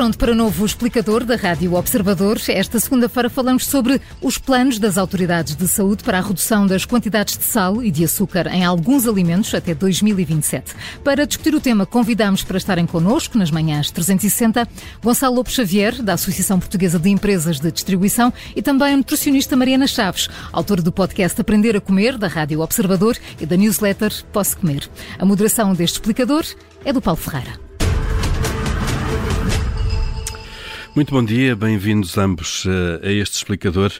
pronto para o novo explicador da Rádio Observador. Esta segunda-feira falamos sobre os planos das autoridades de saúde para a redução das quantidades de sal e de açúcar em alguns alimentos até 2027. Para discutir o tema, convidamos para estarem connosco nas manhãs 360 Gonçalo Lopes Xavier, da Associação Portuguesa de Empresas de Distribuição, e também a nutricionista Mariana Chaves, autora do podcast Aprender a Comer, da Rádio Observador e da newsletter Posso Comer. A moderação deste explicador é do Paulo Ferreira. Muito bom dia, bem-vindos ambos uh, a este explicador.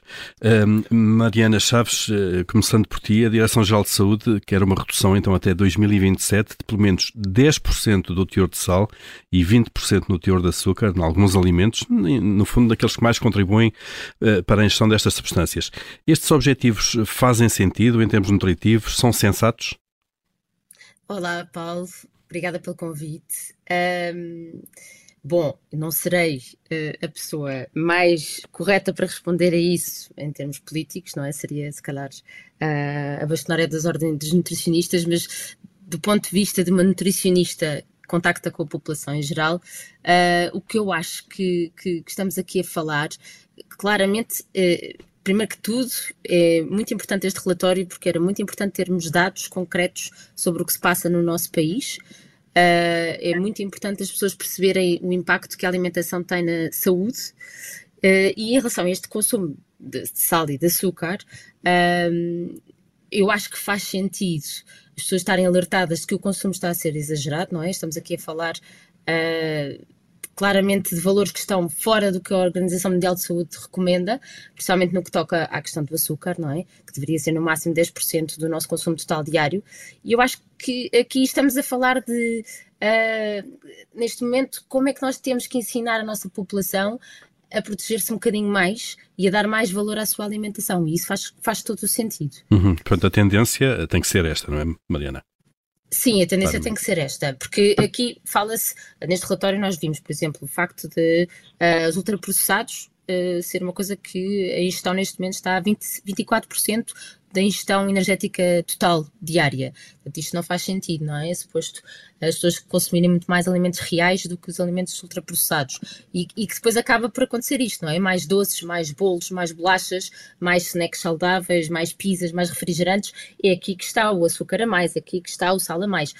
Uh, Mariana Chaves, uh, começando por ti, a Direção-Geral de Saúde quer uma redução então até 2027 de pelo menos 10% do teor de sal e 20% no teor de açúcar em alguns alimentos, no fundo daqueles que mais contribuem eh, para a ingestão destas substâncias. Estes objetivos fazem sentido em termos nutritivos? São sensatos? Olá, Paulo. Obrigada pelo convite. Um Bom, não serei uh, a pessoa mais correta para responder a isso em termos políticos, não é? Seria, se calhar, uh, a bastonária das ordens dos nutricionistas, mas do ponto de vista de uma nutricionista que contacta com a população em geral, uh, o que eu acho que, que, que, estamos aqui a falar, claramente, primeiro que tudo, é muito importante este relatório porque era muito importante termos dados concretos sobre o que se passa no nosso país. Uh, é muito importante as pessoas perceberem o impacto que a alimentação tem na saúde. Uh, e em relação a este consumo de, de sal e de açúcar, uh, eu acho que faz sentido as pessoas estarem alertadas de que o consumo está a ser exagerado, não é? Estamos aqui a falar claramente de valores que estão fora do que a Organização Mundial de Saúde recomenda, principalmente no que toca à questão do açúcar, não é? Que deveria ser no máximo 10% do nosso consumo total diário. E eu acho que aqui estamos a falar de, uh, neste momento, como é que nós temos que ensinar a nossa população a proteger-se um bocadinho mais e a dar mais valor à sua alimentação. E isso faz, faz todo o sentido. Uhum. Portanto, a tendência tem que ser esta, não é, Mariana? Sim, a tendência claro. tem que ser esta, porque aqui fala-se, neste relatório nós vimos, por exemplo, o facto de uh, os ultraprocessados uh, ser uma coisa que a ingestão neste momento está a 20, 24% da ingestão energética total diária. Portanto, isto não faz sentido, não é? É suposto as pessoas consumirem muito mais alimentos reais do que os alimentos ultraprocessados. E, e que depois acaba por acontecer isto, não é? Mais doces, mais bolos, mais bolachas, mais snacks saudáveis, mais pizzas, mais refrigerantes. É aqui que está o açúcar a mais, é aqui que está o sal a mais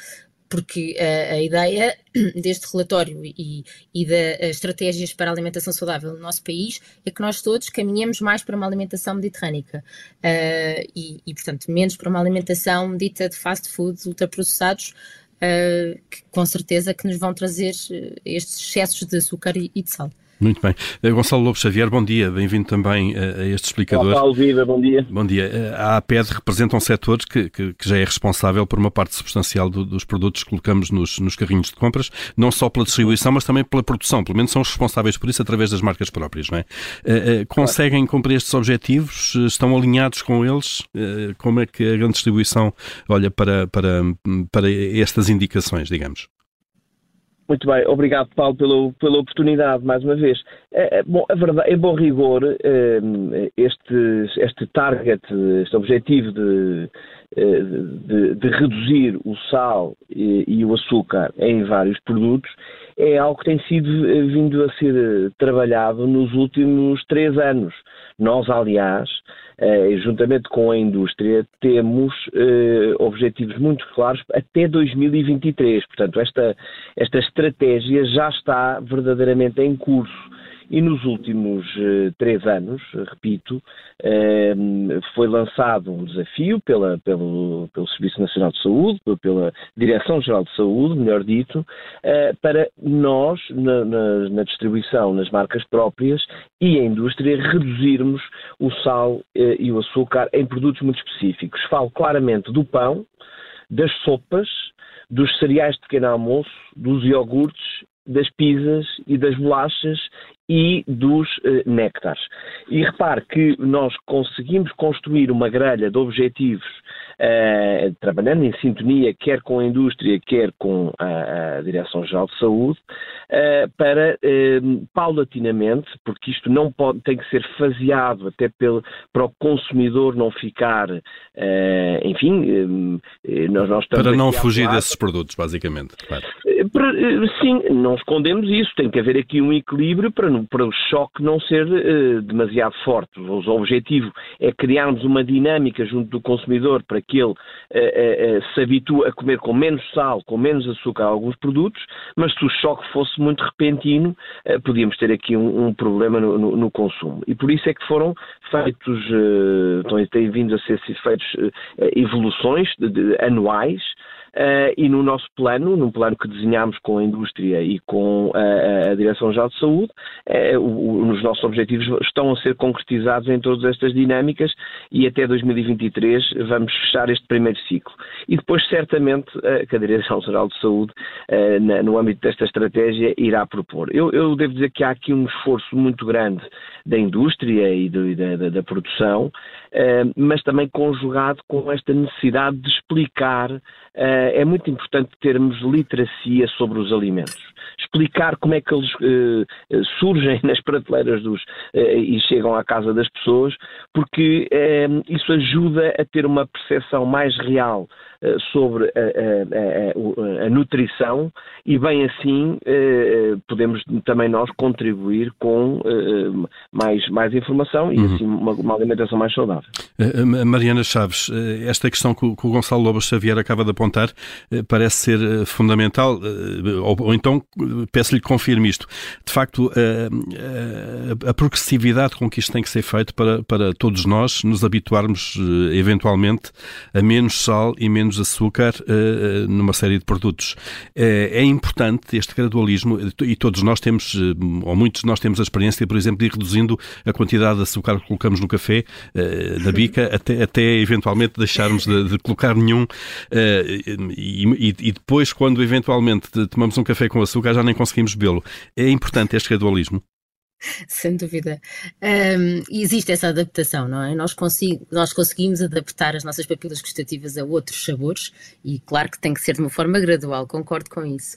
porque a, a ideia deste relatório e, e das estratégias para a alimentação saudável no nosso país é que nós todos caminhemos mais para uma alimentação mediterrânica uh, e, e, portanto, menos para uma alimentação dita de fast food, ultraprocessados, uh, que com certeza que nos vão trazer eh, estes excessos de açúcar e, e de sal. Muito bem. Eh, Gonçalo Lobo Xavier, bom dia. Bem-vindo também eh, a este explicador. Olá, Paulo Viva, bom dia. Bom dia. Eh, a APED representa um setor que, que, que, já é responsável por uma parte substancial do, dos produtos que colocamos nos, nos, carrinhos de compras, não só pela distribuição, mas também pela produção. Pelo menos são os responsáveis por isso através das marcas próprias, não é? Conseguem cumprir estes objetivos? Estão alinhados com eles? Como é que a grande distribuição olha para, para, para estas indicações, digamos? Muito bem, obrigado Paulo pela, pela oportunidade mais uma vez. É, é bom, a verdade, em bom rigor, é, este, este target, este objetivo de, é, de, de reduzir o sal e, e, o açúcar em vários produtos é algo que tem sido eh, vindo a ser eh, trabalhado nos últimos três anos. Nós, aliás, eh, juntamente com a indústria, temos objetivos muito claros até 2023. Portanto, esta, esta estratégia já está verdadeiramente em curso e nos últimos uh, três anos, repito, uh, foi lançado um desafio pela, pelo, pelo Serviço Nacional de Saúde, pela Direção-Geral de Saúde, melhor dito, uh, para nós, na, na, na, distribuição, nas marcas próprias e a indústria, reduzirmos o sal e o açúcar em produtos muito específicos. Falo claramente do pão, das sopas, dos cereais de pequeno almoço, dos iogurtes das pizzas e das bolachas e dos uh, néctares. E repare que nós conseguimos construir uma grelha de objetivos uh, trabalhando em sintonia quer com a indústria, quer com a, a Direção-Geral de Saúde, uh, para uh, paulatinamente, porque isto não pode, tem que ser faseado até pelo, para o consumidor não ficar, enfim, nós, nós Para não fugir desses produtos, basicamente. Claro. Para, sim, não escondemos isso, tem que haver aqui um equilíbrio para, para o choque não ser demasiado forte. O objetivo é criarmos uma dinâmica junto do consumidor para que ele uh, uh, se habitua a comer com menos sal, com menos açúcar alguns produtos, mas se o choque fosse muito repentino, uh, podíamos ter aqui um, um problema no, no, no, consumo. E por isso é que foram feitos, uh, têm vindo a ser feitos evoluções de, de, anuais Uh, e no nosso plano, num plano que desenhámos com a indústria e com a, a Direção-Geral de Saúde, uh, o, os nossos objetivos estão a ser concretizados em todas estas dinâmicas e até 2023 vamos fechar este primeiro ciclo. E depois, certamente, uh, que a Direção-Geral de Saúde, na, no âmbito desta estratégia, irá propor. Eu, eu, devo dizer que há aqui um esforço muito grande da indústria e, do, e da, da, da, produção, mas também conjugado com esta necessidade de explicar é muito importante termos literacia sobre os alimentos. Explicar como é que eles uh, surgem nas prateleiras dos, e chegam à casa das pessoas, porque isso ajuda a ter uma percepção mais real eh, sobre a, a, a, a, nutrição e, bem assim, eh, podemos também nós contribuir com eh, mais, mais informação e, uhum. assim, uma, uma, alimentação mais saudável. Mariana Chaves, esta questão que o, que o Gonçalo Lobo Xavier acaba de apontar parece ser fundamental, ou, ou então peço-lhe que confirme isto. De facto, a, progressividade com que isto tem que ser feito para, para todos nós nos habituarmos, eventualmente, a menos sal e menos açúcar numa série de produtos. Uh, é importante este gradualismo e todos nós temos, ou muitos de nós temos a experiência, por exemplo, de ir reduzindo a quantidade de açúcar que colocamos no café, na bica, até, até eventualmente deixarmos de, de colocar nenhum e, e, depois, quando eventualmente tomamos um café com açúcar, já nem conseguimos bebê-lo. É importante este gradualismo. Sem dúvida. Um, existe essa adaptação, não é? Nós, consigo, nós conseguimos adaptar as nossas papilas gustativas a outros sabores e, claro, que tem que ser de uma forma gradual, concordo com isso.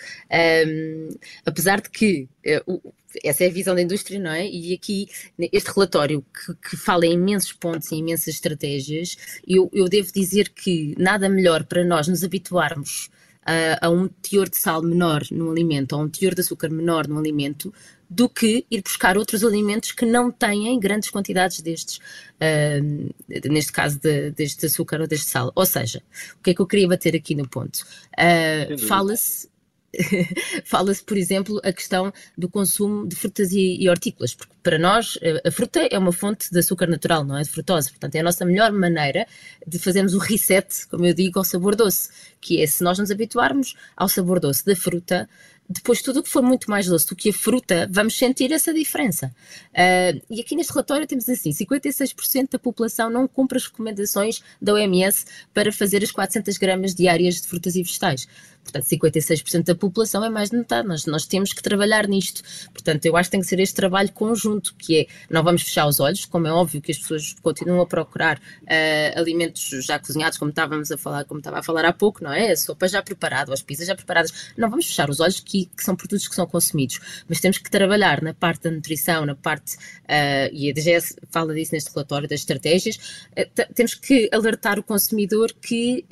Um, apesar de que uh, essa é a visão da indústria, não é? E aqui, este relatório que, que fala em imensos pontos e imensas estratégias, eu, eu devo dizer que nada melhor para nós nos habituarmos a, a, um teor de sal menor no alimento, ou um teor de açúcar menor no alimento, do que ir buscar outros alimentos que não têm grandes quantidades destes, uh, neste caso de, deste açúcar ou deste sal. Ou seja, o que é que eu queria bater aqui no ponto? Uh, Fala-se Fala-se, por exemplo, a questão do consumo de frutas e, e, hortícolas, porque para nós a fruta é uma fonte de açúcar natural, não é de frutose, portanto é a nossa melhor maneira de fazermos o reset, como eu digo, ao sabor doce, que é se nós nos habituarmos ao sabor doce da fruta, depois tudo o que for muito mais doce do que a fruta, vamos sentir essa diferença. Uh, e aqui neste relatório temos assim, 56% da população não cumpre as recomendações da OMS para fazer as 400 gramas diárias de frutas e vegetais. Portanto, 56% da população é mais de metade. Nós, nós temos que trabalhar nisto. Portanto, eu acho que tem que ser este trabalho conjunto, que é, não vamos fechar os olhos, como é óbvio que as pessoas continuam a procurar uh, alimentos já cozinhados, como estávamos a falar, como estava a falar há pouco, não é? A sopa já preparada, as pizzas já preparadas. Não vamos fechar os olhos que, que são produtos que são consumidos, mas temos que trabalhar na parte da nutrição, na parte, uh, e a DGS fala disso neste relatório das estratégias, uh, temos que alertar o consumidor que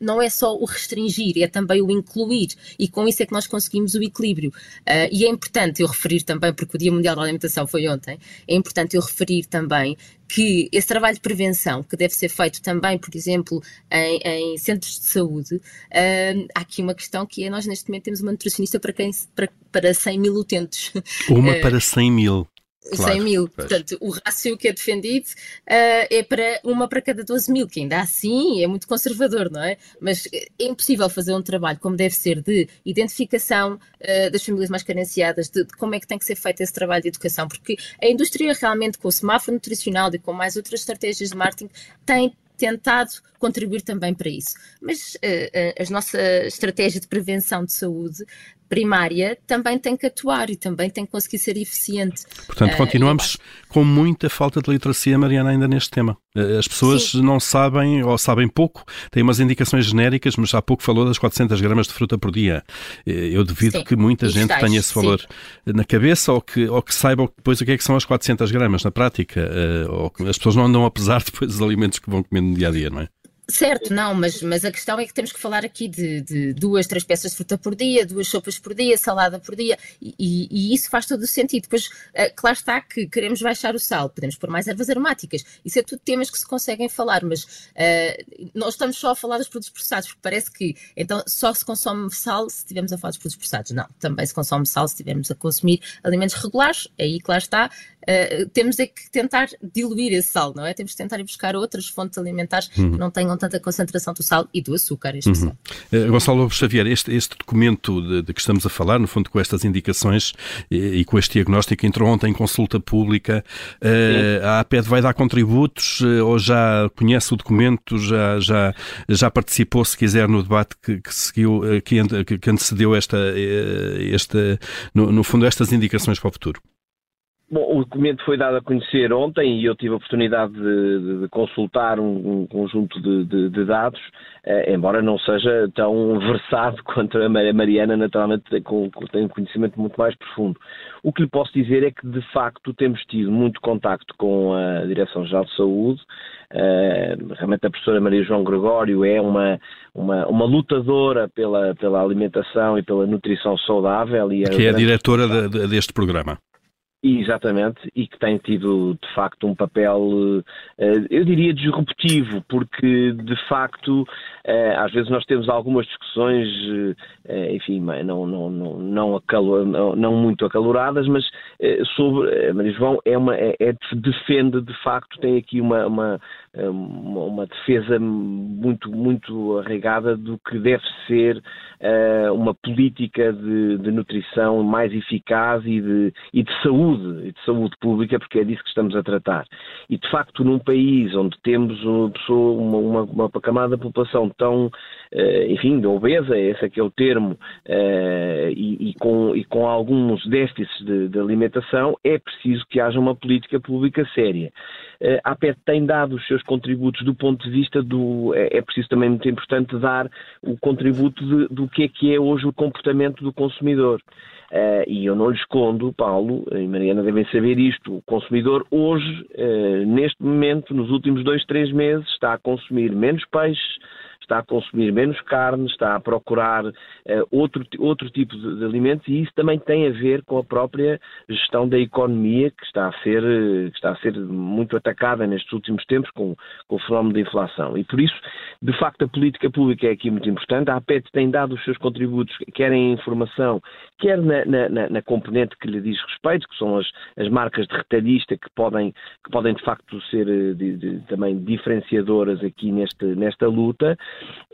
não é só o restringir, é também o incluir e com isso é que nós conseguimos o equilíbrio. Uh, e é importante eu referir também, porque o Dia Mundial da Alimentação foi ontem, é importante eu referir também que esse trabalho de prevenção, que deve ser feito também, por exemplo, em, em centros de saúde, uh, há aqui uma questão que é, nós neste momento temos uma nutricionista para, quem, para, para 100 mil utentes. Uma uh, para 100 mil. Claro, 100 mil. Pois. Portanto, o rácio que é defendido uh, é para uma para cada 12 mil, que ainda assim é muito conservador, não é? Mas é impossível fazer um trabalho como deve ser de identificação uh, das famílias mais carenciadas, de, de, como é que tem que ser feito esse trabalho de educação, porque a indústria realmente, com o semáforo nutricional e com mais outras estratégias de marketing, tem tentado contribuir também para isso. Mas uh, uh, a nossa estratégia de prevenção de saúde primária também tem que atuar e também tem que conseguir ser eficiente. Portanto, uh, continuamos com muita falta de literacia, Mariana, ainda neste tema. Eh, as pessoas Sim. não sabem ou sabem pouco, têm umas indicações genéricas, mas há pouco falou das 400 gramas de fruta por dia. Eh, eu duvido Sim. que muita gente tenha esse valor Sim. na cabeça ou que, ou que saiba depois o que é que são as 400 gramas na prática. Ou as pessoas não andam a pesar depois dos alimentos que vão comendo no dia a dia, não é? Certo, não, mas, mas a questão é que temos que falar aqui de, de duas, três peças de fruta por dia, duas sopas por dia, salada por dia, e, e isso faz todo o sentido. Depois, claro está que queremos baixar o sal, podemos pôr mais ervas aromáticas, isso é tudo temas que se conseguem falar, mas uh, nós estamos só a falar dos produtos processados, porque parece que então só se consome sal se estivermos a falar dos produtos processados. Não, também se consome sal se estivermos a consumir alimentos regulares, aí, claro está, uh, temos é que tentar diluir esse sal, não é? Temos que tentar ir buscar outras fontes alimentares uhum. que não tenham tanta concentração do sal e do açúcar. Uhum. Uh, Gonçalo Xavier, este, este documento de, de, que estamos a falar, no fundo com estas indicações e, e com este diagnóstico, entrou ontem em consulta pública. Uh, a APED vai dar contributos uh, ou já conhece o documento, já, já, já participou, se quiser, no debate que, que seguiu, que, que antecedeu esta, esta no, no fundo, estas indicações para o futuro? Bom, o documento foi dado a conhecer ontem e eu tive a oportunidade de, de consultar um, um conjunto de, de, de dados, eh, embora não seja tão versado quanto a Mariana, naturalmente tem, com, tem um conhecimento muito mais profundo. O que lhe posso dizer é que, de facto, temos tido muito contacto com a Direção-Geral de Saúde. Uh, realmente a professora Maria João Gregório é uma, uma, uma lutadora pela, pela alimentação e pela nutrição saudável. E que é a diretora de, deste programa. Exatamente, e que tem tido de facto um papel, eh, eu diria, disruptivo, porque de facto eh, às vezes nós temos algumas discussões, eh, enfim, não, não, não, não, acalor, não, não muito acaloradas, mas sobre Maria João é uma, é, é, defende de facto, tem aqui uma, uma, uma defesa muito, muito arraigada do que deve ser uma política de, de nutrição mais eficaz e de, e de saúde e de saúde pública, porque é disso que estamos a tratar. E de facto, num país onde temos uma, pessoa, uma, uma, uma camada da população tão, uh, enfim, de obesa, esse é que é o termo, uh, e, e, com, e com alguns déficits de, de, alimentação, é preciso que haja uma política pública séria. Uh, a APET tem dado os seus contributos do ponto de vista do. É, é preciso também muito importante dar o contributo de, do que é que é hoje o comportamento do consumidor. Uh, e eu não lhe escondo, Paulo e Mariana devem saber isto, o consumidor hoje, uh, neste momento, nos últimos dois, três meses, está a consumir menos peixe, está a consumir menos carne, está a procurar uh, outro, outro tipo de, de, alimentos e isso também tem a ver com a própria gestão da economia que está a ser, que está a ser muito atacada nestes últimos tempos com, com o fenómeno da inflação. E por isso, de facto, a política pública é aqui muito importante. A APET tem dado os seus contributos, quer em informação, quer na, na, na componente que lhe diz respeito, que são as, as marcas de retalhista que podem, que podem de facto ser eh, de, de, também diferenciadoras aqui neste, nesta luta.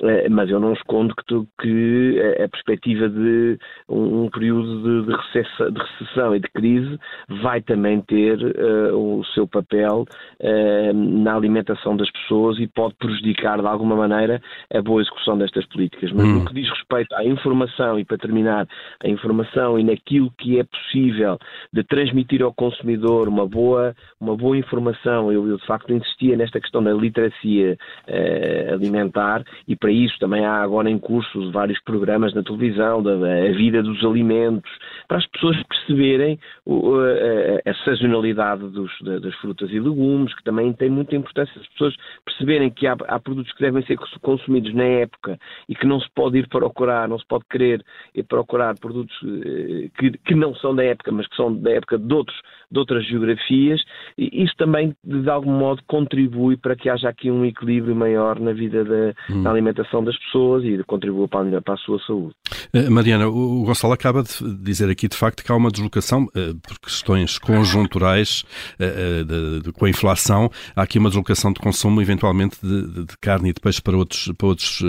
Eh, mas eu não escondo que, tu, que a perspectiva de um, um período de, de, recessa, de, recessão e de crise vai também ter uh, o seu papel uh, na alimentação das pessoas e pode prejudicar de alguma maneira a boa execução destas políticas. Mas hum. no que diz respeito à informação e para terminar, a informação e naquilo que é possível de transmitir ao consumidor uma boa, uma boa informação, eu, eu de facto insistia nesta questão da literacia uh, alimentar e para isso também há agora em curso vários programas na televisão, da, a vida dos alimentos, para as pessoas perceberem o, a, a, sazonalidade dos, das frutas e legumes, que também tem muita importância, as pessoas perceberem que há, há, produtos que devem ser consumidos na época e que não se pode ir procurar, não se pode querer ir procurar produtos eh, que, que não são da época, mas que são da época de, outros, de outras geografias, e isso também de algum modo contribui para que haja aqui um equilíbrio maior na vida da, hum. Da alimentação das pessoas e contribua para a, para a sua saúde. Uh, Mariana, o Gonçalo acaba de dizer aqui de facto que há uma deslocação uh, por questões conjunturais uh, de, de, com a inflação, há aqui uma deslocação de consumo eventualmente de, de carne e de peixe para outros, para outros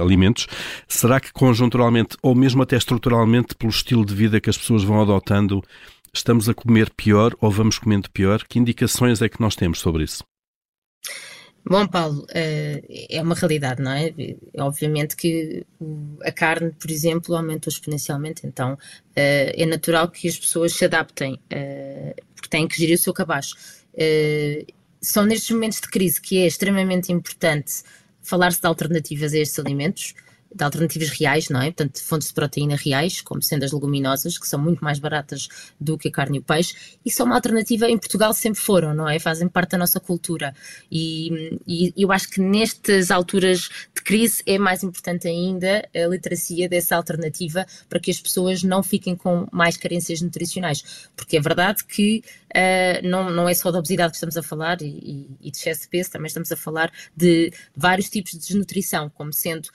alimentos. Será que conjunturalmente ou mesmo até estruturalmente pelo estilo de vida que as pessoas vão adotando estamos a comer pior ou vamos comendo pior? Que indicações é que nós temos sobre isso? Bom, Paulo, é uma realidade, não é? Obviamente que a carne, por exemplo, aumentou exponencialmente, então é natural que as pessoas se adaptem, porque têm que gerir o seu cabaz. São nestes momentos de crise que é extremamente importante falar-se de alternativas a estes alimentos, de alternativas reais, não é? Portanto, fontes de proteína reais, como sendo as leguminosas, que são muito mais baratas do que a carne e o peixe, e são uma alternativa em Portugal sempre foram, não é? Fazem parte da nossa cultura. E, e eu acho que nestas alturas de crise é mais importante ainda a literacia dessa alternativa para que as pessoas não fiquem com mais carências nutricionais. Porque é verdade que uh, não, não é só da obesidade que estamos a falar e, e de excesso de peso, também estamos a falar de vários tipos de desnutrição, como sendo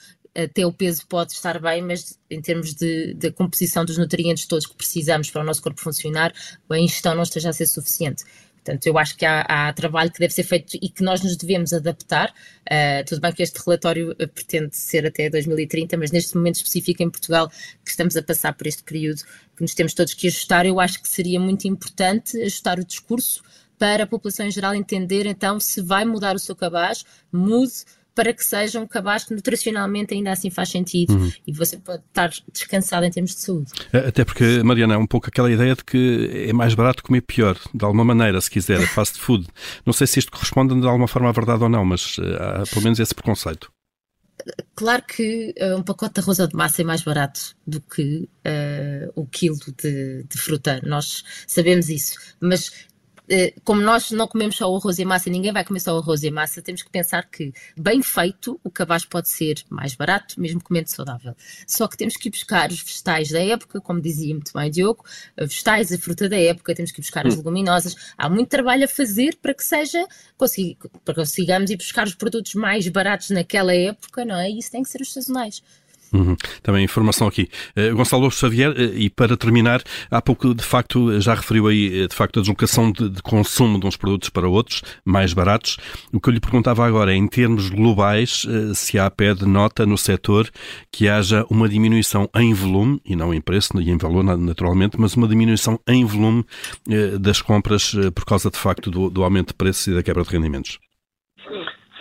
até o peso pode estar bem, mas em termos de, de composição dos nutrientes todos que precisamos para o nosso corpo funcionar, a ingestão não esteja a ser suficiente. Portanto, eu acho que há, há, trabalho que deve ser feito e que nós nos devemos adaptar. Uh, tudo bem que este relatório eh, pretende ser até 2030, mas neste momento específico em Portugal, que estamos a passar por este período, que nos temos todos que ajustar, eu acho que seria muito importante ajustar o discurso para a população em geral entender então se vai mudar o seu cabaz, mude para que seja um cabaz que nutricionalmente ainda assim faz sentido uhum. e você pode estar descansado em termos de saúde. Até porque, Mariana, é um pouco aquela ideia de que é mais barato comer pior, de alguma maneira, se quiser, fast food. Não sei se isto corresponde de alguma forma à verdade ou não, mas uh, há pelo menos esse preconceito. Claro que uh, um pacote de arroz ou de massa é mais barato do que uh, o quilo de, de, fruta, nós sabemos isso, mas eh, como nós não comemos só o arroz e massa, ninguém vai comer só o arroz e massa, temos que pensar que, bem feito, o cabaz pode ser mais barato, mesmo comendo saudável. Só que temos que ir buscar os vegetais da época, como dizia muito bem Diogo, vegetais, a fruta da época, temos que ir buscar as hum. leguminosas. Há muito trabalho a fazer para que seja, para que consigamos ir buscar os produtos mais baratos naquela época, não é? E isso tem que ser os sazonais. Uhum. Também informação aqui. Uh, Gonçalo Xavier, uh, e para terminar, há pouco, de facto, já referiu aí, de facto, a deslocação de, de, consumo de uns produtos para outros, mais baratos. O que eu lhe perguntava agora é, em termos globais, uh, se há pé de nota no setor que haja uma diminuição em volume, e não em preço e em valor, naturalmente, mas uma diminuição em volume das compras por causa, de facto, do, do aumento de preços e da quebra de rendimentos.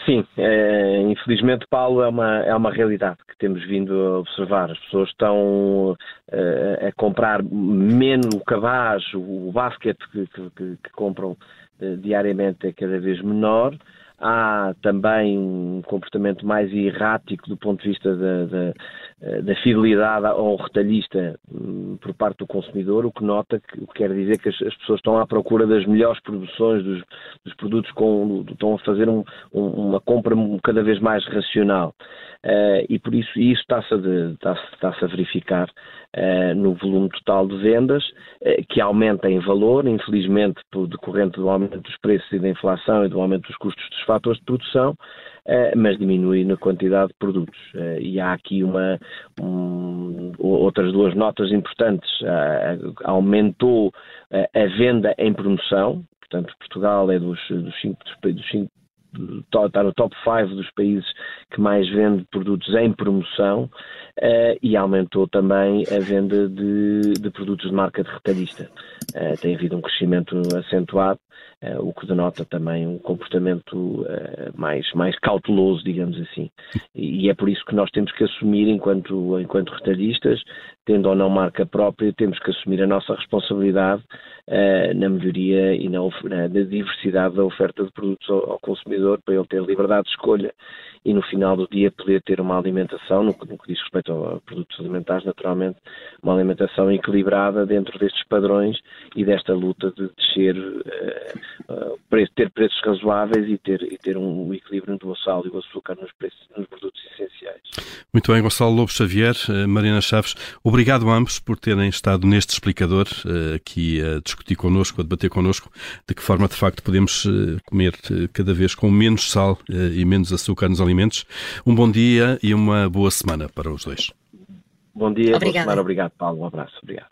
Sim, é, infelizmente, Paulo, é uma, é uma realidade que temos vindo a observar. As pessoas estão é, a comprar menos o cabaz, o basket que, que, que compram é, diariamente é cada vez menor há também um comportamento mais errático do ponto de vista da, da, da fidelidade ao retalhista hum, por parte do consumidor, o que nota que que quer dizer que as, as pessoas estão à procura das melhores produções dos, dos produtos, com, estão a fazer um, um, uma compra cada vez mais racional. Uh, e por isso isso está-se a, está está a verificar uh, no volume total de vendas, uh, que aumenta em valor, infelizmente, por decorrente do aumento dos preços e da inflação e do aumento dos custos dos fatores de produção, mas diminui na quantidade de produtos. e há aqui uma, um, outras duas notas importantes. aumentou a venda em promoção, portanto, Portugal é dos, dos, cinco, dos cinco está no top 5 dos países que mais vende produtos em promoção uh, e aumentou também a venda de, de produtos de marca de retalhista. Uh, tem havido um crescimento acentuado, uh, o que denota também um comportamento mais, mais cauteloso, digamos assim. E, e, é por isso que nós temos que assumir, enquanto, enquanto retalhistas, tendo ou não marca própria, temos que assumir a nossa responsabilidade na melhoria e na, na, diversidade da oferta de produtos ao, ao consumidor, para ele ter liberdade de escolha e no final do dia poder ter uma alimentação, no, no que diz respeito a produtos alimentares, naturalmente, uma alimentação equilibrada dentro destes padrões e desta luta de descer, uh, uh, ter preços razoáveis e ter, e ter um equilíbrio entre o sal e o açúcar nos, preços, nos essenciais. Muito bem, Gonçalo Lobo Xavier, uh, Mariana Chaves, obrigado a ambos por terem estado neste explicador aqui a discutir connosco, a debater connosco, de que forma de facto podemos comer cada vez com menos sal e menos açúcar nos alimentos. Um bom dia e uma boa semana para os dois. Bom dia, Obrigada. boa semana. Obrigado, Paulo. Um abraço. Obrigado.